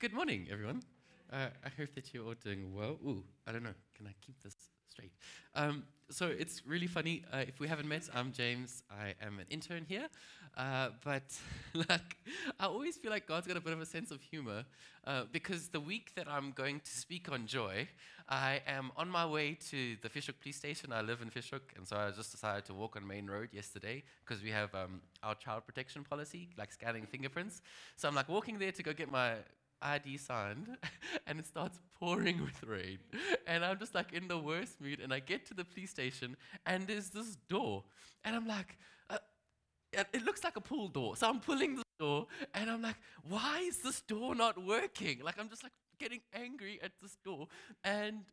Good morning, everyone. Uh, I hope that you're all doing well. Ooh, I don't know. Can I keep this straight? Um, so it's really funny. Uh, if we haven't met, I'm James. I am an intern here. Uh, but like, I always feel like God's got a bit of a sense of humor uh, because the week that I'm going to speak on joy, I am on my way to the Fish Hoek police station. I live in Fish Hoek, and so I just decided to walk on Main Road yesterday because we have um, our child protection policy, like scanning fingerprints. So I'm like walking there to go get my ID signed, and it starts pouring with rain. And I'm just like in the worst mood. And I get to the police station, and there's this door. And I'm like, uh, it looks like a pool door. So I'm pulling the door, and I'm like, why is this door not working? Like, I'm just like getting angry at this door. And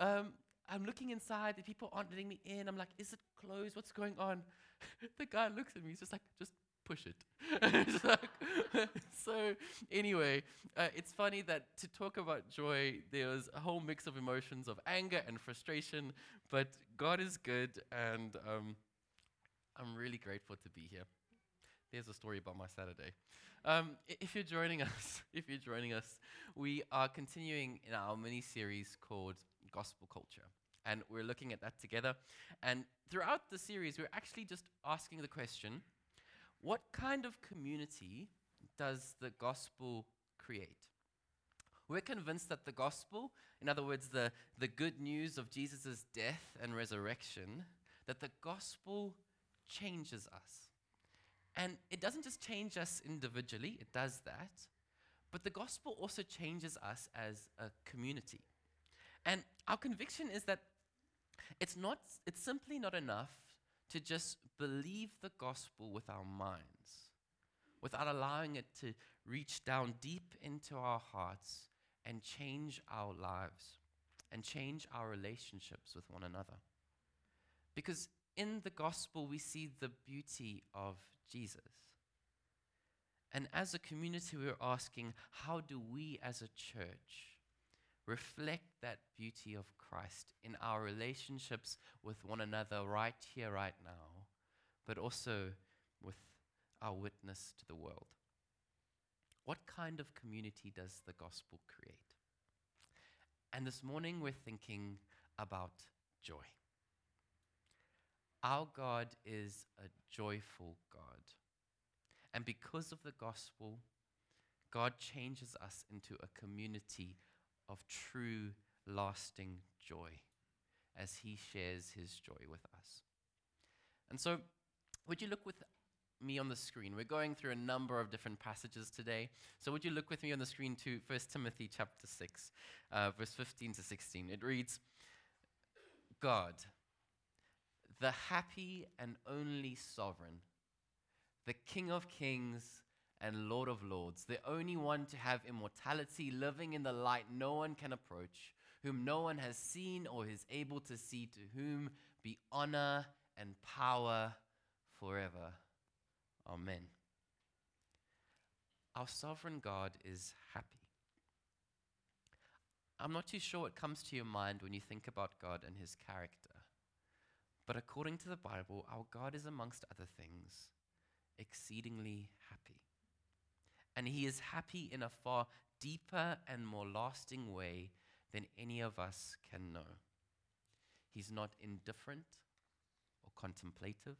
um, I'm looking inside, the people aren't letting me in. I'm like, is it closed? What's going on? the guy looks at me, he's just like, just push it. so anyway, uh, it's funny that to talk about joy, there's a whole mix of emotions of anger and frustration, but God is good, and um, I'm really grateful to be here. There's a story about my Saturday. Um, if you're joining us, if you're joining us, we are continuing in our mini series called Gospel Culture and we're looking at that together. And throughout the series, we're actually just asking the question what kind of community does the gospel create? We're convinced that the gospel, in other words, the, the good news of Jesus' death and resurrection, that the gospel changes us. And it doesn't just change us individually, it does that, but the gospel also changes us as a community. And our conviction is that it's not it's simply not enough to just believe the gospel with our minds, without allowing it to reach down deep into our hearts and change our lives and change our relationships with one another. Because in the gospel, we see the beauty of Jesus. And as a community, we're asking, how do we as a church reflect that beauty of Christ in our relationships with one another right here, right now, but also with our witness to the world. What kind of community does the gospel create? And this morning we're thinking about joy. Our God is a joyful God. And because of the gospel, God changes us into a community of true, lasting joy as He shares His joy with us. And so, would you look with me on the screen? We're going through a number of different passages today. So, would you look with me on the screen to 1 Timothy chapter 6, uh, verse 15 to 16? It reads God, the happy and only sovereign, the King of kings and Lord of Lords, the only one to have immortality, living in the light no one can approach, whom no one has seen or is able to see, to whom be honor and power forever. Amen. Our sovereign God is happy. I'm not too sure what comes to your mind when you think about God and his character. But according to the Bible, our God is, amongst other things, exceedingly happy. And he is happy in a far deeper and more lasting way than any of us can know. He's not indifferent or contemplative.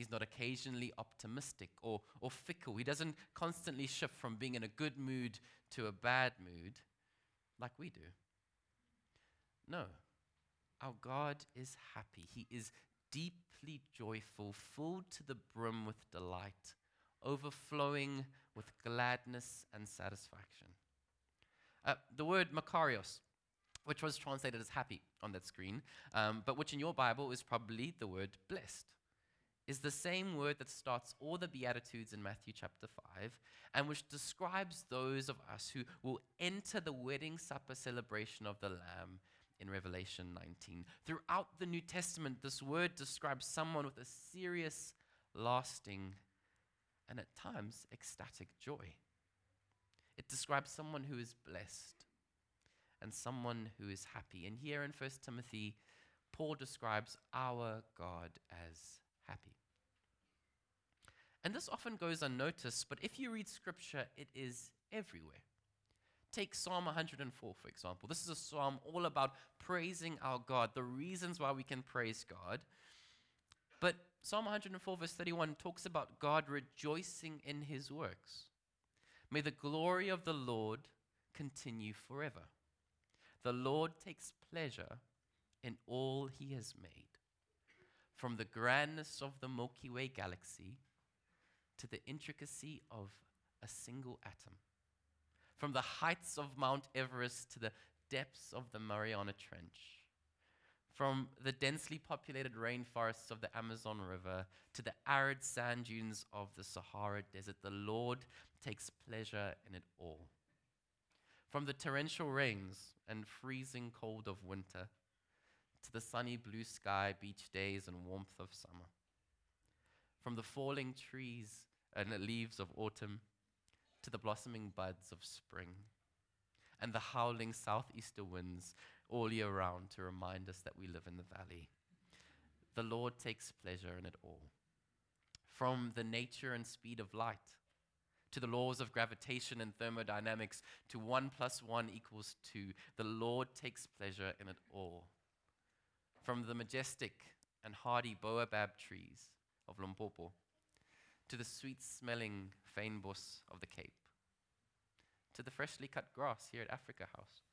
He's not occasionally optimistic or, or fickle. He doesn't constantly shift from being in a good mood to a bad mood like we do. No, our God is happy. He is deeply joyful, filled to the brim with delight, overflowing with gladness and satisfaction. Uh, the word makarios, which was translated as happy on that screen, um, but which in your Bible is probably the word blessed, is the same word that starts all the Beatitudes in Matthew chapter 5 and which describes those of us who will enter the wedding supper celebration of the Lamb in Revelation 19. Throughout the New Testament, this word describes someone with a serious, lasting and at times ecstatic joy. It describes someone who is blessed and someone who is happy. And here in 1 Timothy, Paul describes our God as happy. And this often goes unnoticed, but if you read scripture, it is everywhere. Take Psalm 104, for example. This is a psalm all about praising our God, the reasons why we can praise God. But Psalm 104, verse 31, talks about God rejoicing in his works. May the glory of the Lord continue forever. The Lord takes pleasure in all he has made. From the grandness of the Milky Way galaxy to the intricacy of a single atom. From the heights of Mount Everest to the depths of the Mariana Trench. From the densely populated rainforests of the Amazon River to the arid sand dunes of the Sahara Desert, the Lord takes pleasure in it all. From the torrential rains and freezing cold of winter to the sunny blue sky, beach days, and warmth of summer. From the falling trees and the leaves of autumn to the blossoming buds of spring, and the howling southeaster winds all year round to remind us that we live in the valley. The Lord takes pleasure in it all. From the nature and speed of light to the laws of gravitation and thermodynamics to one plus one equals two, the Lord takes pleasure in it all. From the majestic and hardy baobab trees of Limpopo to the sweet smelling fynbos of the Cape, to the freshly cut grass here at Africa House.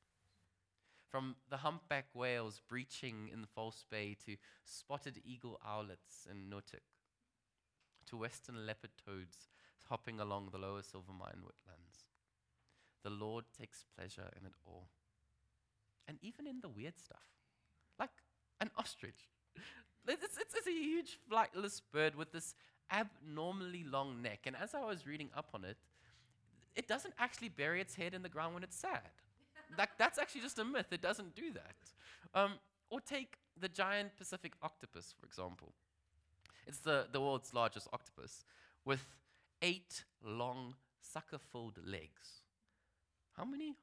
From the humpback whales breaching in the False Bay to spotted eagle owlets in Noordhoek, to western leopard toads hopping along the lower Silvermine wetlands. The Lord takes pleasure in it all. And even in the weird stuff, like an ostrich. It's, it's, it's a huge flightless bird with this abnormally long neck. And as I was reading up on it, it doesn't actually bury its head in the ground when it's sad. that, that's actually just a myth. It doesn't do that. Um, or take the giant Pacific octopus, for example. It's the, the world's largest octopus with eight long sucker filled legs. How many?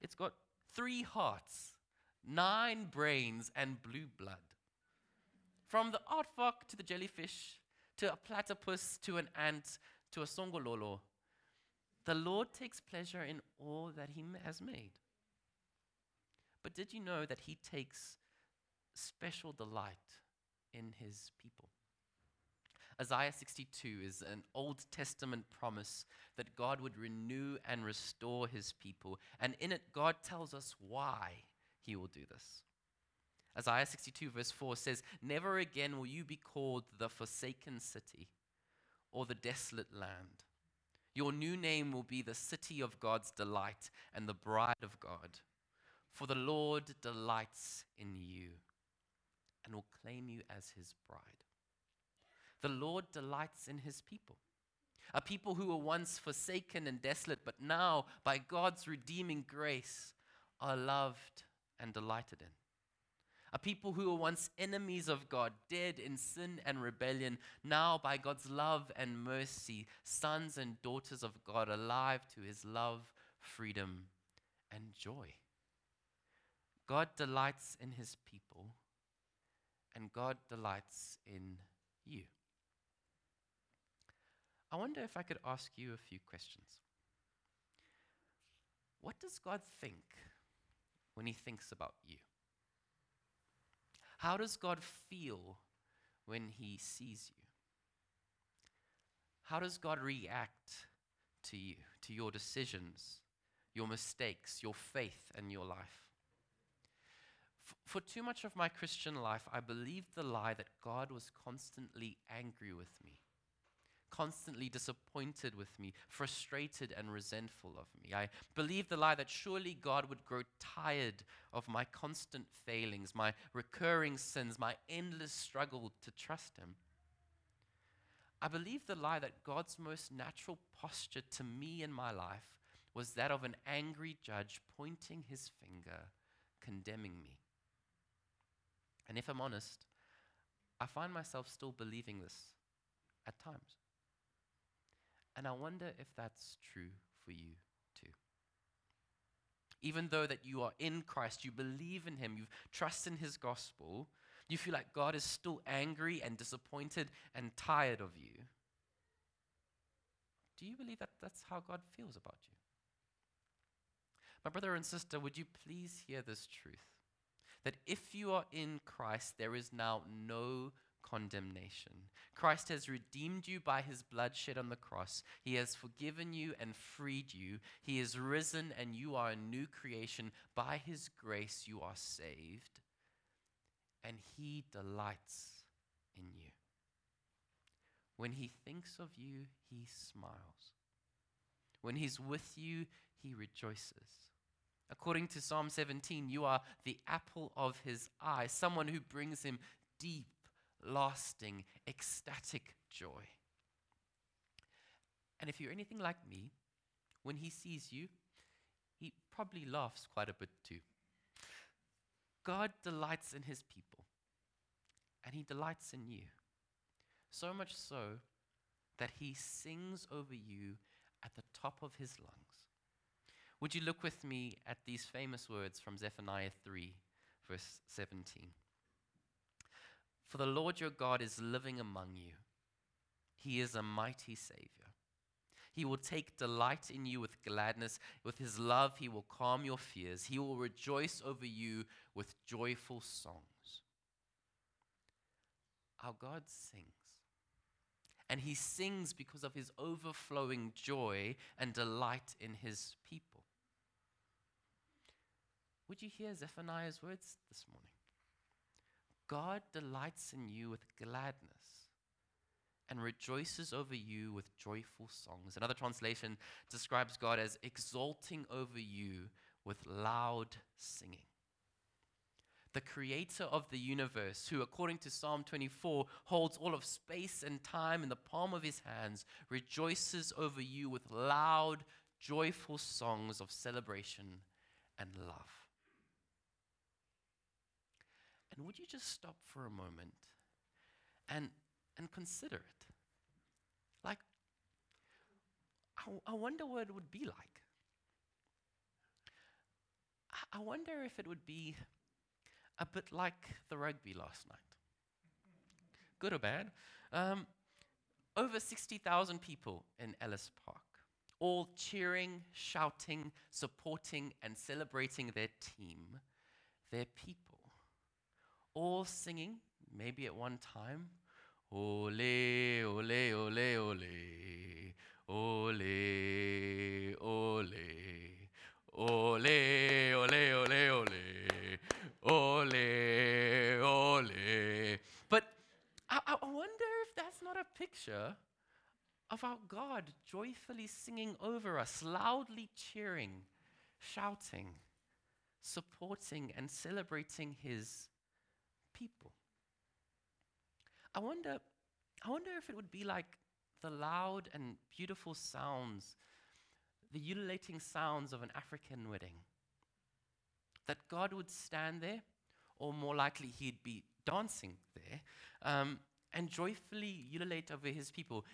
It's got three hearts, nine brains, and blue blood. From the aardvark to the jellyfish, to a platypus, to an ant, to a songololo, the Lord takes pleasure in all that He has made. But did you know that He takes special delight in His people? Isaiah 62 is an Old Testament promise that God would renew and restore his people. And in it, God tells us why he will do this. Isaiah 62, verse 4 says, Never again will you be called the forsaken city or the desolate land. Your new name will be the city of God's delight and the bride of God. For the Lord delights in you and will claim you as his bride. The Lord delights in his people. A people who were once forsaken and desolate, but now, by God's redeeming grace, are loved and delighted in. A people who were once enemies of God, dead in sin and rebellion, now, by God's love and mercy, sons and daughters of God, alive to his love, freedom, and joy. God delights in his people, and God delights in you. I wonder if I could ask you a few questions. What does God think when He thinks about you? How does God feel when He sees you? How does God react to you, to your decisions, your mistakes, your faith, and your life? For too much of my Christian life, I believed the lie that God was constantly angry with me constantly disappointed with me, frustrated and resentful of me. I believed the lie that surely God would grow tired of my constant failings, my recurring sins, my endless struggle to trust Him. I believed the lie that God's most natural posture to me in my life was that of an angry judge pointing his finger, condemning me. And if I'm honest, I find myself still believing this at times. And I wonder if that's true for you too. Even though that you are in Christ, you believe in him, you trust in his gospel, you feel like God is still angry and disappointed and tired of you. Do you believe that that's how God feels about you? My brother and sister, would you please hear this truth? That if you are in Christ, there is now no condemnation. Christ has redeemed you by his blood shed on the cross. He has forgiven you and freed you. He is risen and you are a new creation. By his grace, you are saved. And he delights in you. When he thinks of you, he smiles. When he's with you, he rejoices. According to Psalm 17, you are the apple of his eye, someone who brings him deep lasting, ecstatic joy. And if you're anything like me, when he sees you, he probably laughs quite a bit too. God delights in his people, and he delights in you. So much so that he sings over you at the top of his lungs. Would you look with me at these famous words from Zephaniah 3, verse 17? For the Lord your God is living among you. He is a mighty Savior. He will take delight in you with gladness. With his love, he will calm your fears. He will rejoice over you with joyful songs. Our God sings. And he sings because of his overflowing joy and delight in his people. Would you hear Zephaniah's words this morning? God delights in you with gladness and rejoices over you with joyful songs. Another translation describes God as exulting over you with loud singing. The creator of the universe, who, according to Psalm 24, holds all of space and time in the palm of his hands, rejoices over you with loud, joyful songs of celebration and love. And would you just stop for a moment and, and consider it? Like, I, wonder what it would be like. I, I wonder if it would be a bit like the rugby last night. Good or bad? Um, over 60,000 people in Ellis Park, all cheering, shouting, supporting, and celebrating their team, their people all singing, maybe at one time, Ole, ole, ole, ole, ole, ole, ole, ole, ole, ole, ole, ole. But I, I wonder if that's not a picture of our God joyfully singing over us, loudly cheering, shouting, supporting, and celebrating His people. I wonder, I wonder if it would be like the loud and beautiful sounds, the ululating sounds of an African wedding. That God would stand there, or more likely, He'd be dancing there, um, and joyfully ululate over His people.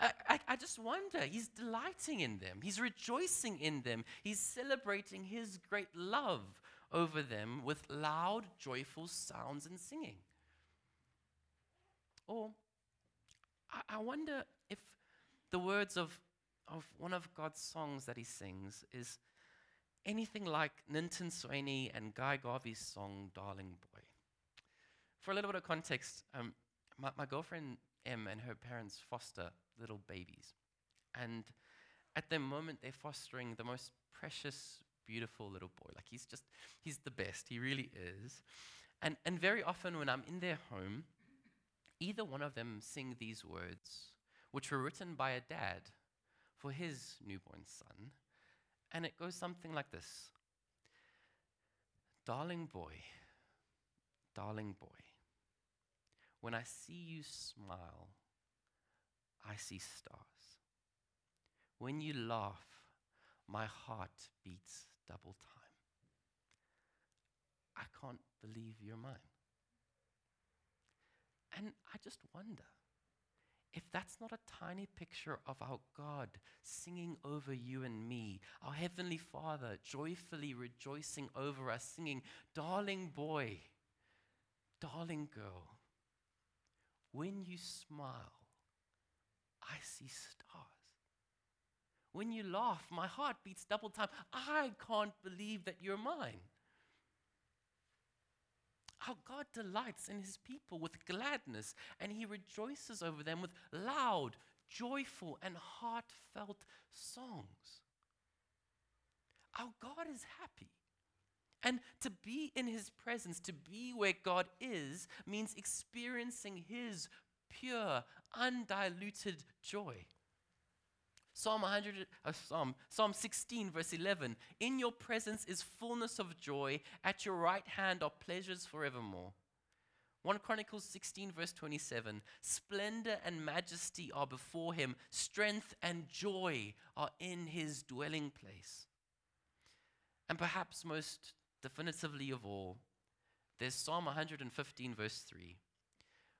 I, I, I, just wonder, he's delighting in them. He's rejoicing in them. He's celebrating his great love over them with loud, joyful sounds and singing. Or I, wonder if the words of, of one of God's songs that he sings is anything like Ninton Swainey and Guy Garvey's song, Darling Boy. For a little bit of context, um, my, my girlfriend Em and her parents foster little babies. And at the moment, they're fostering the most precious, beautiful little boy. Like he's just, he's the best. He really is. And, and very often when I'm in their home, either one of them sing these words, which were written by a dad for his newborn son. And it goes something like this Darling boy, darling boy, when I see you smile, I see stars. When you laugh, my heart beats double time. I can't believe you're mine. And I just wonder if that's not a tiny picture of our God singing over you and me, our Heavenly Father joyfully rejoicing over us, singing, Darling boy, darling girl, when you smile, I see stars. When you laugh, my heart beats double time. I can't believe that you're mine. Our God delights in his people with gladness, and he rejoices over them with loud, joyful, and heartfelt songs. Our God is happy. And to be in his presence, to be where God is, means experiencing his pure, undiluted joy. Psalm 100, uh, Psalm, Psalm 16, verse 11. In your presence is fullness of joy. At your right hand are pleasures forevermore. 1 Chronicles 16, verse 27. Splendor and majesty are before him. Strength and joy are in his dwelling place. And perhaps most definitively of all, there's Psalm 115, verse 3,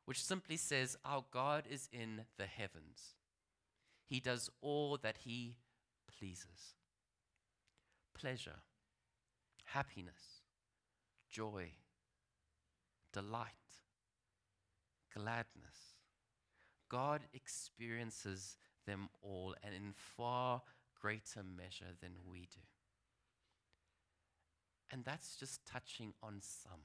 which simply says, Our God is in the heavens. He does all that he pleases. Pleasure, happiness, joy, delight, gladness. God experiences them all and in far greater measure than we do. And that's just touching on some.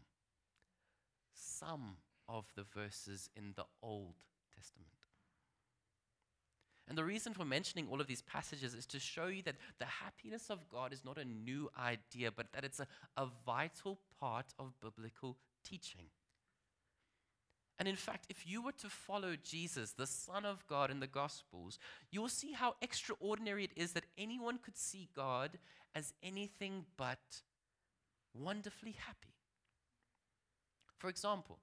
Some of the verses in the Old Testament. And the reason for mentioning all of these passages is to show you that the happiness of God is not a new idea, but that it's a, a vital part of biblical teaching. And in fact, if you were to follow Jesus, the Son of God, in the Gospels, you'll see how extraordinary it is that anyone could see God as anything but wonderfully happy. For example,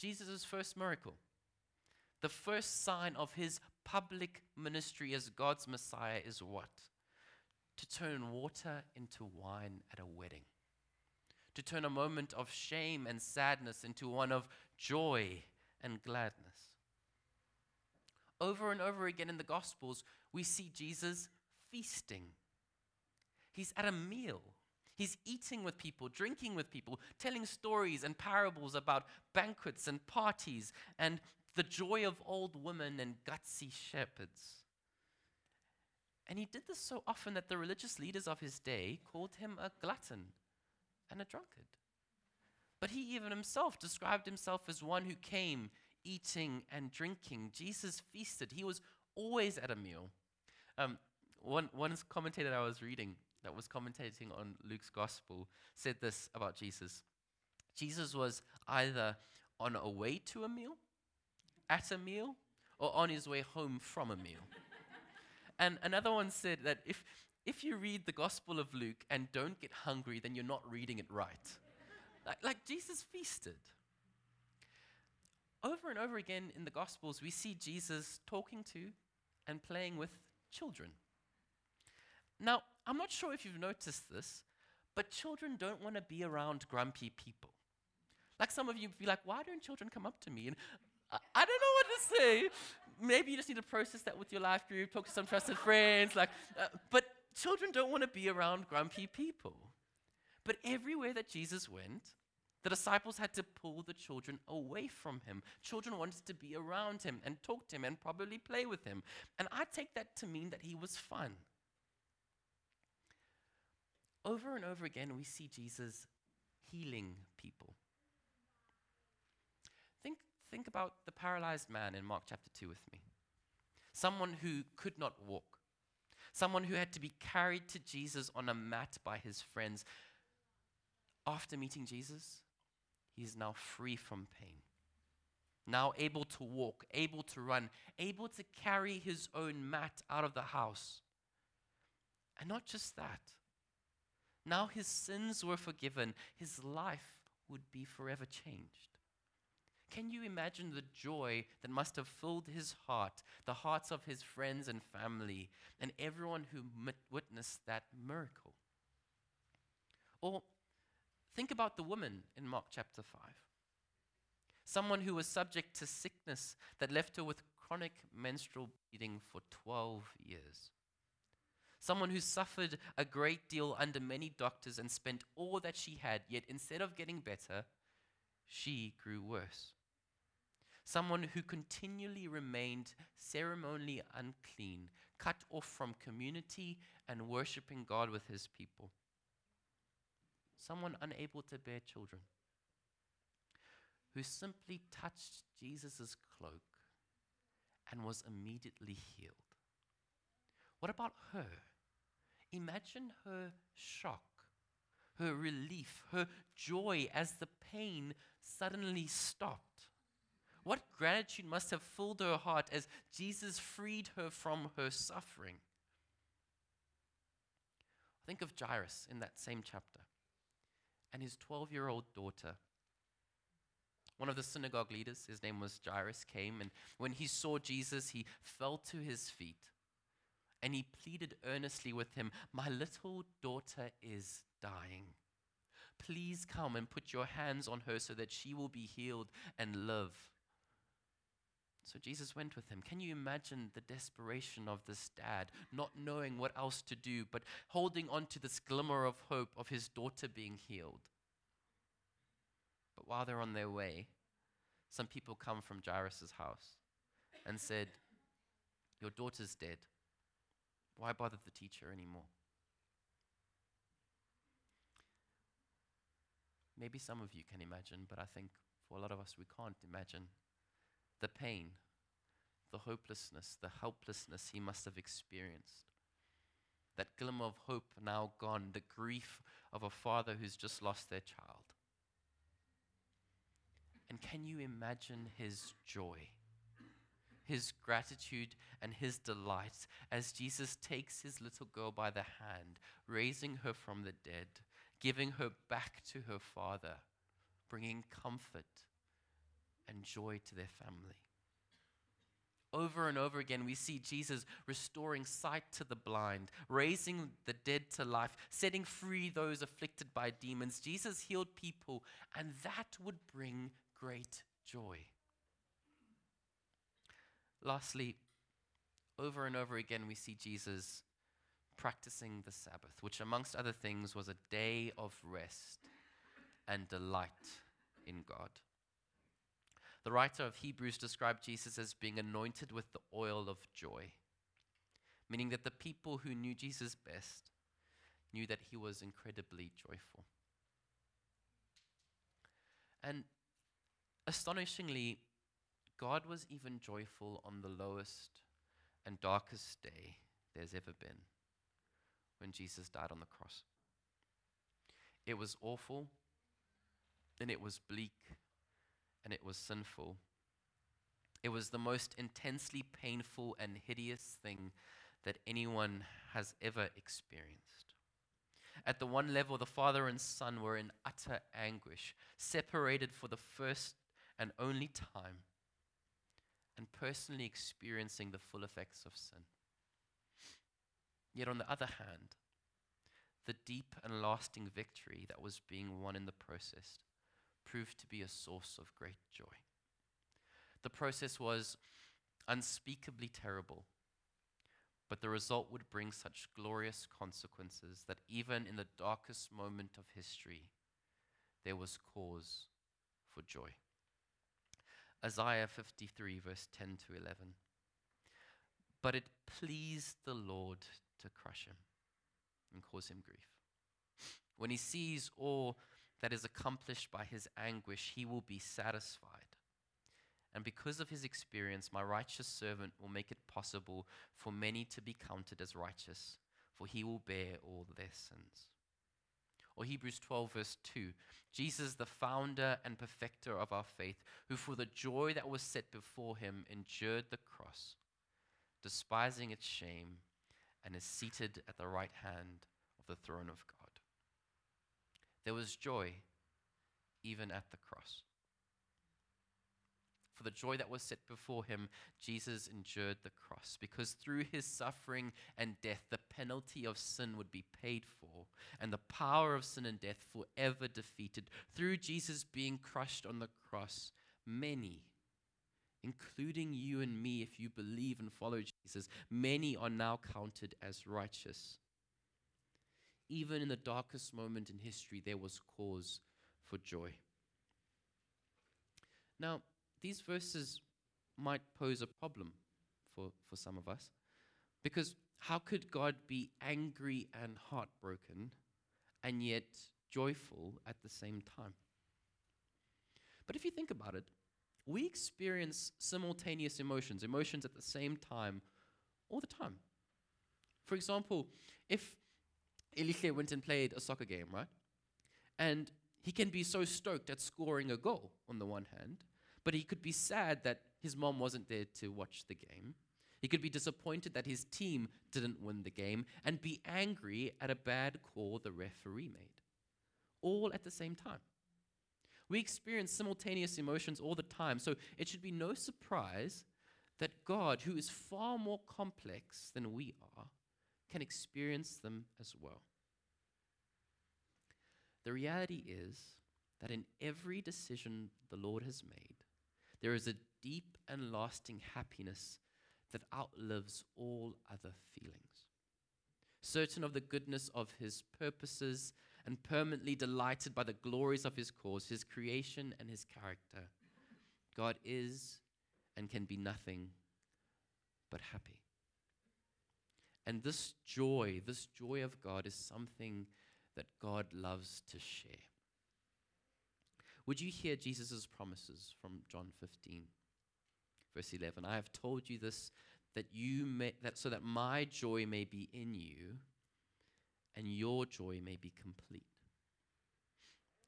Jesus' first miracle, the first sign of his public ministry as God's Messiah is what? To turn water into wine at a wedding. To turn a moment of shame and sadness into one of joy and gladness. Over and over again in the Gospels, we see Jesus feasting. He's at a meal He's eating with people, drinking with people, telling stories and parables about banquets and parties and the joy of old women and gutsy shepherds. And he did this so often that the religious leaders of his day called him a glutton and a drunkard. But he even himself described himself as one who came eating and drinking. Jesus feasted, he was always at a meal. Um, one, one commentator I was reading that was commentating on Luke's gospel said this about Jesus Jesus was either on a way to a meal, at a meal, or on his way home from a meal. and another one said that if, if you read the Gospel of Luke and don't get hungry, then you're not reading it right. like, like Jesus feasted. Over and over again in the Gospels, we see Jesus talking to and playing with children. Now, I'm not sure if you've noticed this, but children don't want to be around grumpy people. Like some of you be like, why don't children come up to me? And I, don't know what to say. Maybe you just need to process that with your life group, talk to some trusted friends. Like, uh, but children don't want to be around grumpy people. But everywhere that Jesus went, the disciples had to pull the children away from him. Children wanted to be around him and talk to him and probably play with him. And I take that to mean that he was fun. Over and over again, we see Jesus healing people. Think, about the paralyzed man in Mark chapter 2 with me. Someone who could not walk, someone who had to be carried to Jesus on a mat by his friends. After meeting Jesus, he is now free from pain. Now able to walk, able to run, able to carry his own mat out of the house. And not just that, now his sins were forgiven, his life would be forever changed. Can you imagine the joy that must have filled his heart, the hearts of his friends and family, and everyone who witnessed that miracle? Or think about the woman in Mark chapter 5. Someone who was subject to sickness that left her with chronic menstrual bleeding for 12 years someone who suffered a great deal under many doctors and spent all that she had, yet instead of getting better, she grew worse. Someone who continually remained ceremonially unclean, cut off from community and worshiping God with his people. Someone unable to bear children who simply touched Jesus' cloak and was immediately healed. What about her? Imagine her shock, her relief, her joy as the pain suddenly stopped. What gratitude must have filled her heart as Jesus freed her from her suffering. Think of Jairus in that same chapter and his 12 year old daughter. One of the synagogue leaders, his name was Jairus, came, and when he saw Jesus, he fell to his feet and he pleaded earnestly with him, My little daughter is dying. Please come and put your hands on her so that she will be healed and live. So Jesus went with him. Can you imagine the desperation of this dad, not knowing what else to do, but holding on to this glimmer of hope of his daughter being healed? But while they're on their way, some people come from Jairus' house and said, Your daughter's dead. Why bother the teacher anymore? Maybe some of you can imagine, but I think for a lot of us, we can't imagine the pain, the hopelessness, the helplessness he must have experienced. That glimmer of hope now gone, the grief of a father who's just lost their child. And can you imagine his joy, his gratitude, and his delight as Jesus takes his little girl by the hand, raising her from the dead, giving her back to her father, bringing comfort and joy to their family. Over and over again, we see Jesus restoring sight to the blind, raising the dead to life, setting free those afflicted by demons. Jesus healed people, and that would bring great joy. Lastly, over and over again, we see Jesus practicing the Sabbath, which, amongst other things, was a day of rest and delight in God. The writer of Hebrews described Jesus as being anointed with the oil of joy, meaning that the people who knew Jesus best knew that he was incredibly joyful. And astonishingly, God was even joyful on the lowest and darkest day there's ever been when Jesus died on the cross. It was awful, and it was bleak, and it was sinful. It was the most intensely painful and hideous thing that anyone has ever experienced. At the one level, the father and son were in utter anguish, separated for the first and only time, and personally experiencing the full effects of sin. Yet, on the other hand, the deep and lasting victory that was being won in the process proved to be a source of great joy. The process was unspeakably terrible, but the result would bring such glorious consequences that even in the darkest moment of history, there was cause for joy. Isaiah 53, verse 10 to 11. But it pleased the Lord to crush him and cause him grief. When he sees all that is accomplished by his anguish, he will be satisfied. And because of his experience, my righteous servant will make it possible for many to be counted as righteous, for he will bear all their sins. Or Hebrews 12, verse 2 Jesus, the founder and perfecter of our faith, who for the joy that was set before him endured the cross, despising its shame, and is seated at the right hand of the throne of God. There was joy even at the cross. For the joy that was set before him, Jesus endured the cross, because through his suffering and death, the penalty of sin would be paid for, and the power of sin and death forever defeated. Through Jesus being crushed on the cross, many, including you and me, if you believe and follow Jesus, many are now counted as righteous. Even in the darkest moment in history, there was cause for joy. Now, these verses might pose a problem for, for some of us. Because how could God be angry and heartbroken and yet joyful at the same time? But if you think about it, we experience simultaneous emotions, emotions at the same time, all the time. For example, if Eliche went and played a soccer game, right? And he can be so stoked at scoring a goal on the one hand, but he could be sad that his mom wasn't there to watch the game. He could be disappointed that his team didn't win the game and be angry at a bad call the referee made. All at the same time. We experience simultaneous emotions all the time, so it should be no surprise that God, who is far more complex than we are, can experience them as well. The reality is that in every decision the Lord has made, there is a deep and lasting happiness that outlives all other feelings. Certain of the goodness of his purposes and permanently delighted by the glories of his cause, his creation, and his character. God is and can be nothing but happy. And this joy, this joy of God, is something that God loves to share. Would you hear Jesus' promises from John 15, verse 11? I have told you this that you may, that so that my joy may be in you and your joy may be complete.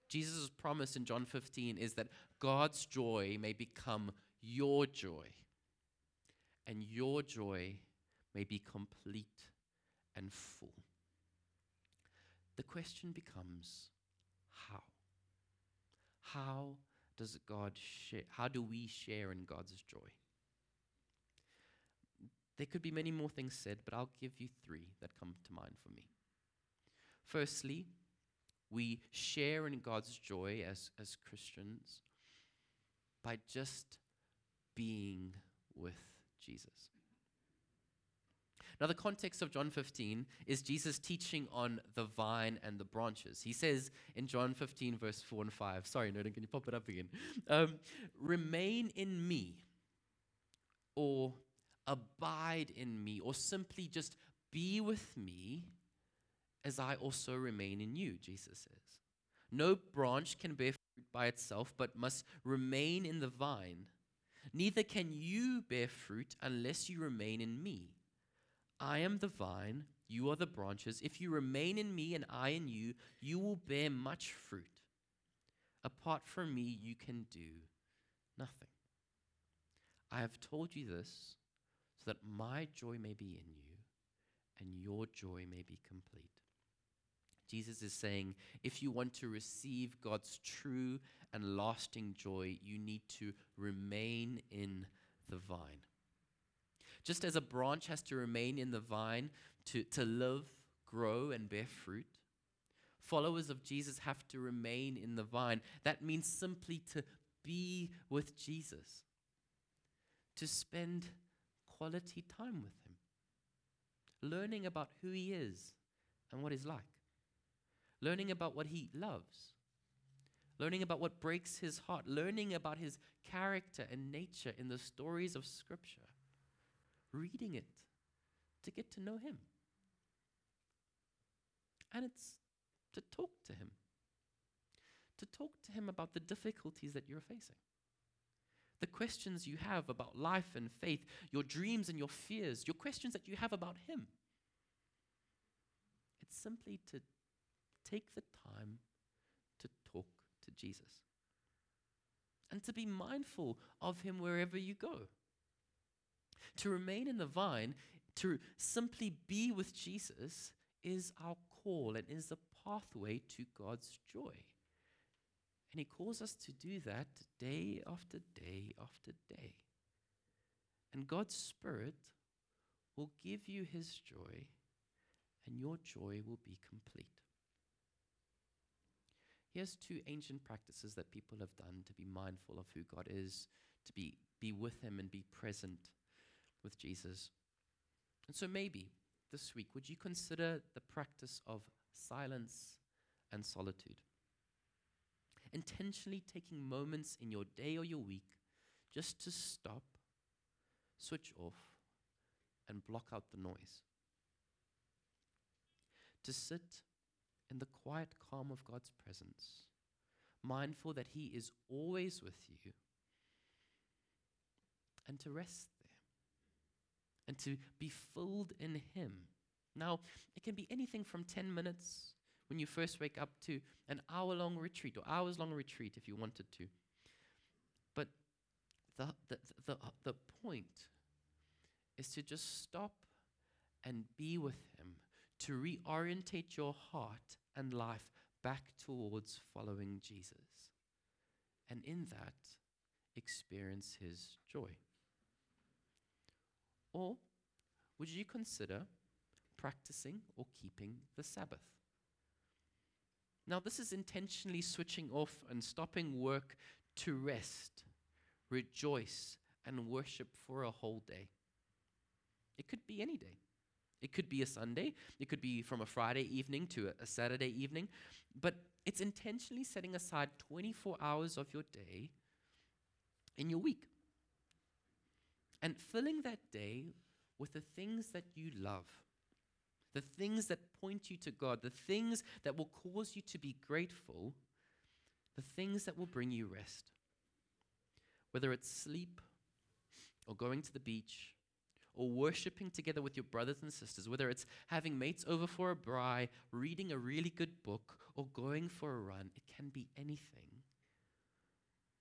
Jesus' promise in John 15 is that God's joy may become your joy, and your joy may be complete and full. The question becomes how? How does God share? How do we share in God's joy? There could be many more things said, but I'll give you three that come to mind for me. Firstly, we share in God's joy as, as Christians by just being with Jesus. Now, the context of John 15 is Jesus teaching on the vine and the branches. He says in John 15, verse 4 and 5, sorry, Noden, can you pop it up again? Um, Remain in me, or abide in me, or simply just be with me as I also remain in you, Jesus says. No branch can bear fruit by itself, but must remain in the vine. Neither can you bear fruit unless you remain in me. I am the vine, you are the branches. If you remain in me and I in you, you will bear much fruit. Apart from me, you can do nothing. I have told you this so that my joy may be in you and your joy may be complete. Jesus is saying if you want to receive God's true and lasting joy, you need to remain in the vine. Just as a branch has to remain in the vine to, to live, grow, and bear fruit, followers of Jesus have to remain in the vine. That means simply to be with Jesus, to spend quality time with Him, learning about who He is and what He's like learning about what he loves, learning about what breaks his heart, learning about his character and nature in the stories of Scripture, reading it to get to know him. And it's to talk to him, to talk to him about the difficulties that you're facing. The questions you have about life and faith, your dreams and your fears, your questions that you have about Him. It's simply to take the time to talk to Jesus and to be mindful of him wherever you go. To remain in the vine, to simply be with Jesus, is our call and is the pathway to God's joy. And he calls us to do that day after day after day. And God's Spirit will give you his joy, and your joy will be complete. Here's two ancient practices that people have done to be mindful of who God is, to be, be with Him and be present with Jesus. And so maybe this week, would you consider the practice of silence and solitude? Intentionally taking moments in your day or your week just to stop, switch off, and block out the noise. To sit in the quiet calm of God's presence, mindful that He is always with you, and to rest and to be filled in Him. Now, it can be anything from 10 minutes when you first wake up to an hour long retreat or hours long retreat if you wanted to. But the, the, the, the point is to just stop and be with Him, to reorientate your heart and life back towards following Jesus. And in that, experience His joy. Or would you consider practicing or keeping the Sabbath? Now, this is intentionally switching off and stopping work to rest, rejoice, and worship for a whole day. It could be any day. It could be a Sunday. It could be from a Friday evening to a, Saturday evening. But it's intentionally setting aside 24 hours of your day in your week and filling that day with the things that you love, the things that point you to God, the things that will cause you to be grateful, the things that will bring you rest. Whether it's sleep or going to the beach or worshiping together with your brothers and sisters, whether it's having mates over for a braai, reading a really good book, or going for a run, it can be anything.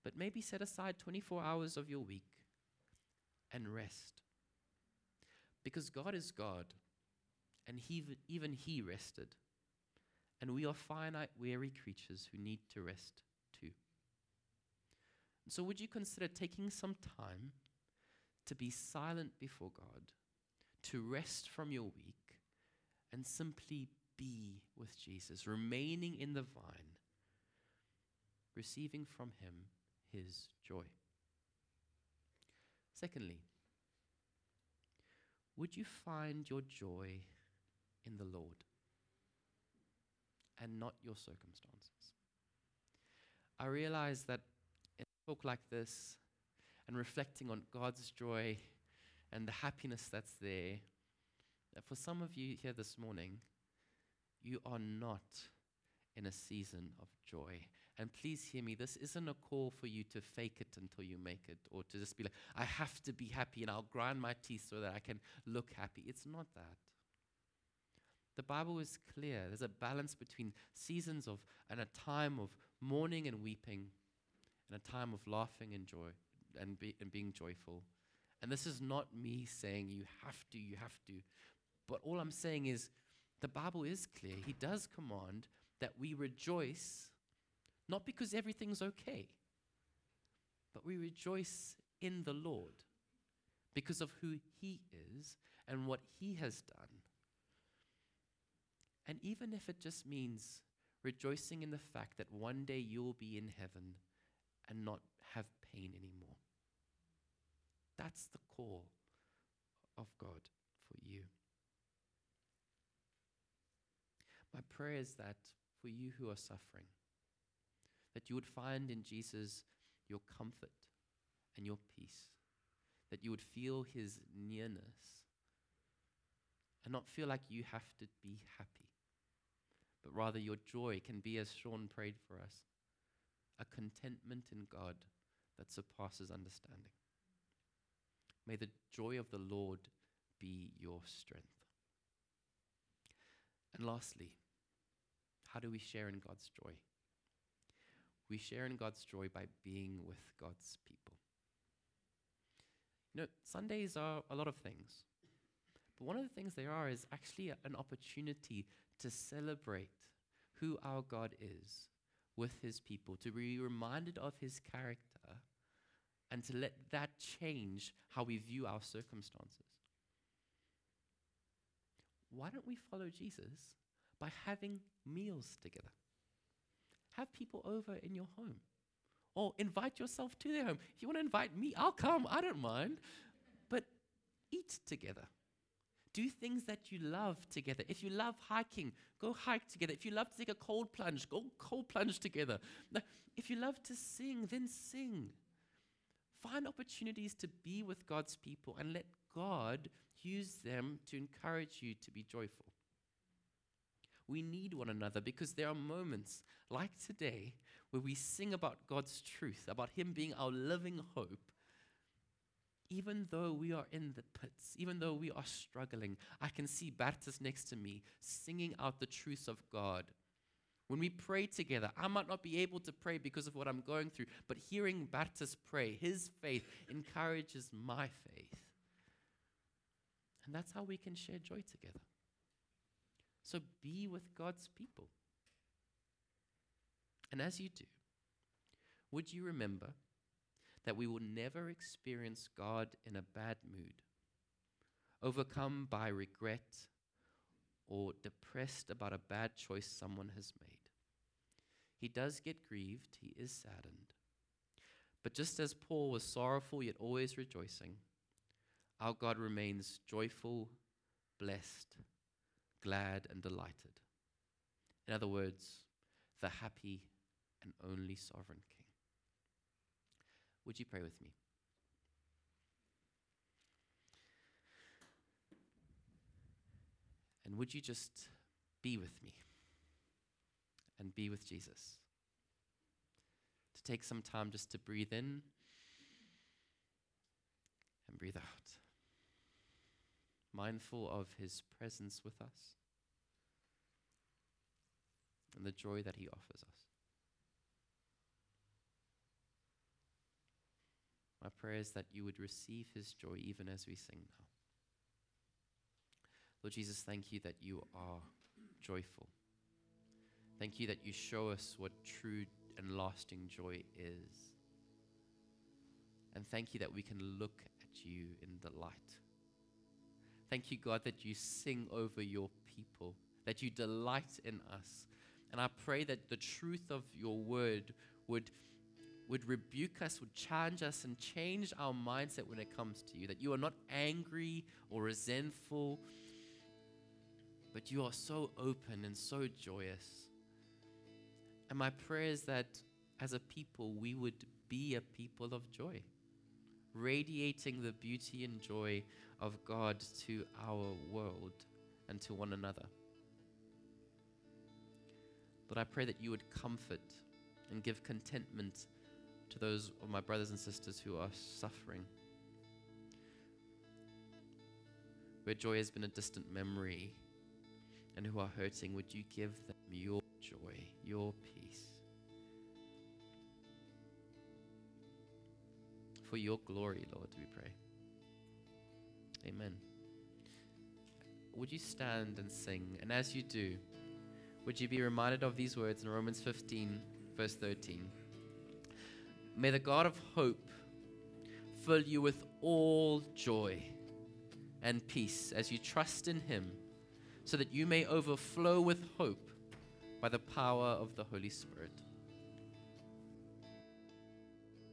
But maybe set aside 24 hours of your week and rest. Because God is God, and he, even He rested. And we are finite, weary creatures who need to rest too. So, would you consider taking some time to be silent before God, to rest from your week, and simply be with Jesus, remaining in the vine, receiving from Him His joy? Secondly, would you find your joy in the Lord and not your circumstances? I realize that in a talk like this and reflecting on God's joy and the happiness that's there, that for some of you here this morning, you are not in a season of joy. And please hear me, this isn't a call for you to fake it until you make it or to just be like, I have to be happy and I'll grind my teeth so that I can look happy. It's not that. The Bible is clear. There's a balance between seasons of and a time of mourning and weeping and a time of laughing and joy and, be, and being joyful. And this is not me saying you have to, you have to. But all I'm saying is the Bible is clear. He does command that we rejoice, not because everything's okay, but we rejoice in the Lord because of who He is and what He has done. And even if it just means rejoicing in the fact that one day you'll be in heaven and not have pain anymore. That's the call of God for you. My prayer is that for you who are suffering, that you would find in Jesus your comfort and your peace, that you would feel his nearness and not feel like you have to be happy, but rather your joy can be, as Sean prayed for us, a contentment in God that surpasses understanding. May the joy of the Lord be your strength. And lastly, how do we share in God's joy? We share in God's joy by being with God's people. You know, Sundays are a lot of things. But one of the things they are is actually an opportunity to celebrate who our God is with his people, to be reminded of his character, and to let that change how we view our circumstances. Why don't we follow Jesus by having meals together. Have people over in your home. Or invite yourself to their home. If you want to invite me, I'll come. I don't mind. But eat together. Do things that you love together. If you love hiking, go hike together. If you love to take a cold plunge, go cold plunge together. If you love to sing, then sing. Find opportunities to be with God's people and let God use them to encourage you to be joyful. We need one another because there are moments like today where we sing about God's truth, about Him being our living hope. Even though we are in the pits, even though we are struggling, I can see Bertus next to me singing out the truths of God. When we pray together, I might not be able to pray because of what I'm going through, but hearing Bertus pray, his faith encourages my faith. And that's how we can share joy together. So be with God's people. And as you do, would you remember that we will never experience God in a bad mood, overcome by regret, or depressed about a bad choice someone has made? He does get grieved, he is saddened. But just as Paul was sorrowful yet always rejoicing, our God remains joyful, blessed, glad, and delighted. In other words, the happy and only sovereign King. Would you pray with me? And would you just be with me and be with Jesus? To take some time just to breathe in and breathe out, mindful of his presence with us and the joy that he offers us. My prayer is that you would receive his joy even as we sing now. Lord Jesus, thank you that you are joyful. Thank you that you show us what true and lasting joy is. And thank you that we can look at you in delight. Thank you, God, that you sing over your people, that you delight in us. And I pray that the truth of your word would would rebuke us, would challenge us, and change our mindset when it comes to you. That you are not angry or resentful, but you are so open and so joyous. And my prayer is that as a people, we would be a people of joy, radiating the beauty and joy of God to our world and to one another. But I pray that you would comfort and give contentment to those of my brothers and sisters who are suffering. Where joy has been a distant memory and who are hurting, would you give them your joy, your peace? For your glory, Lord, we pray. Amen. Would you stand and sing? And as you do, would you be reminded of these words in Romans 15, verse 13? May the God of hope fill you with all joy and peace as you trust in him, so that you may overflow with hope by the power of the Holy Spirit.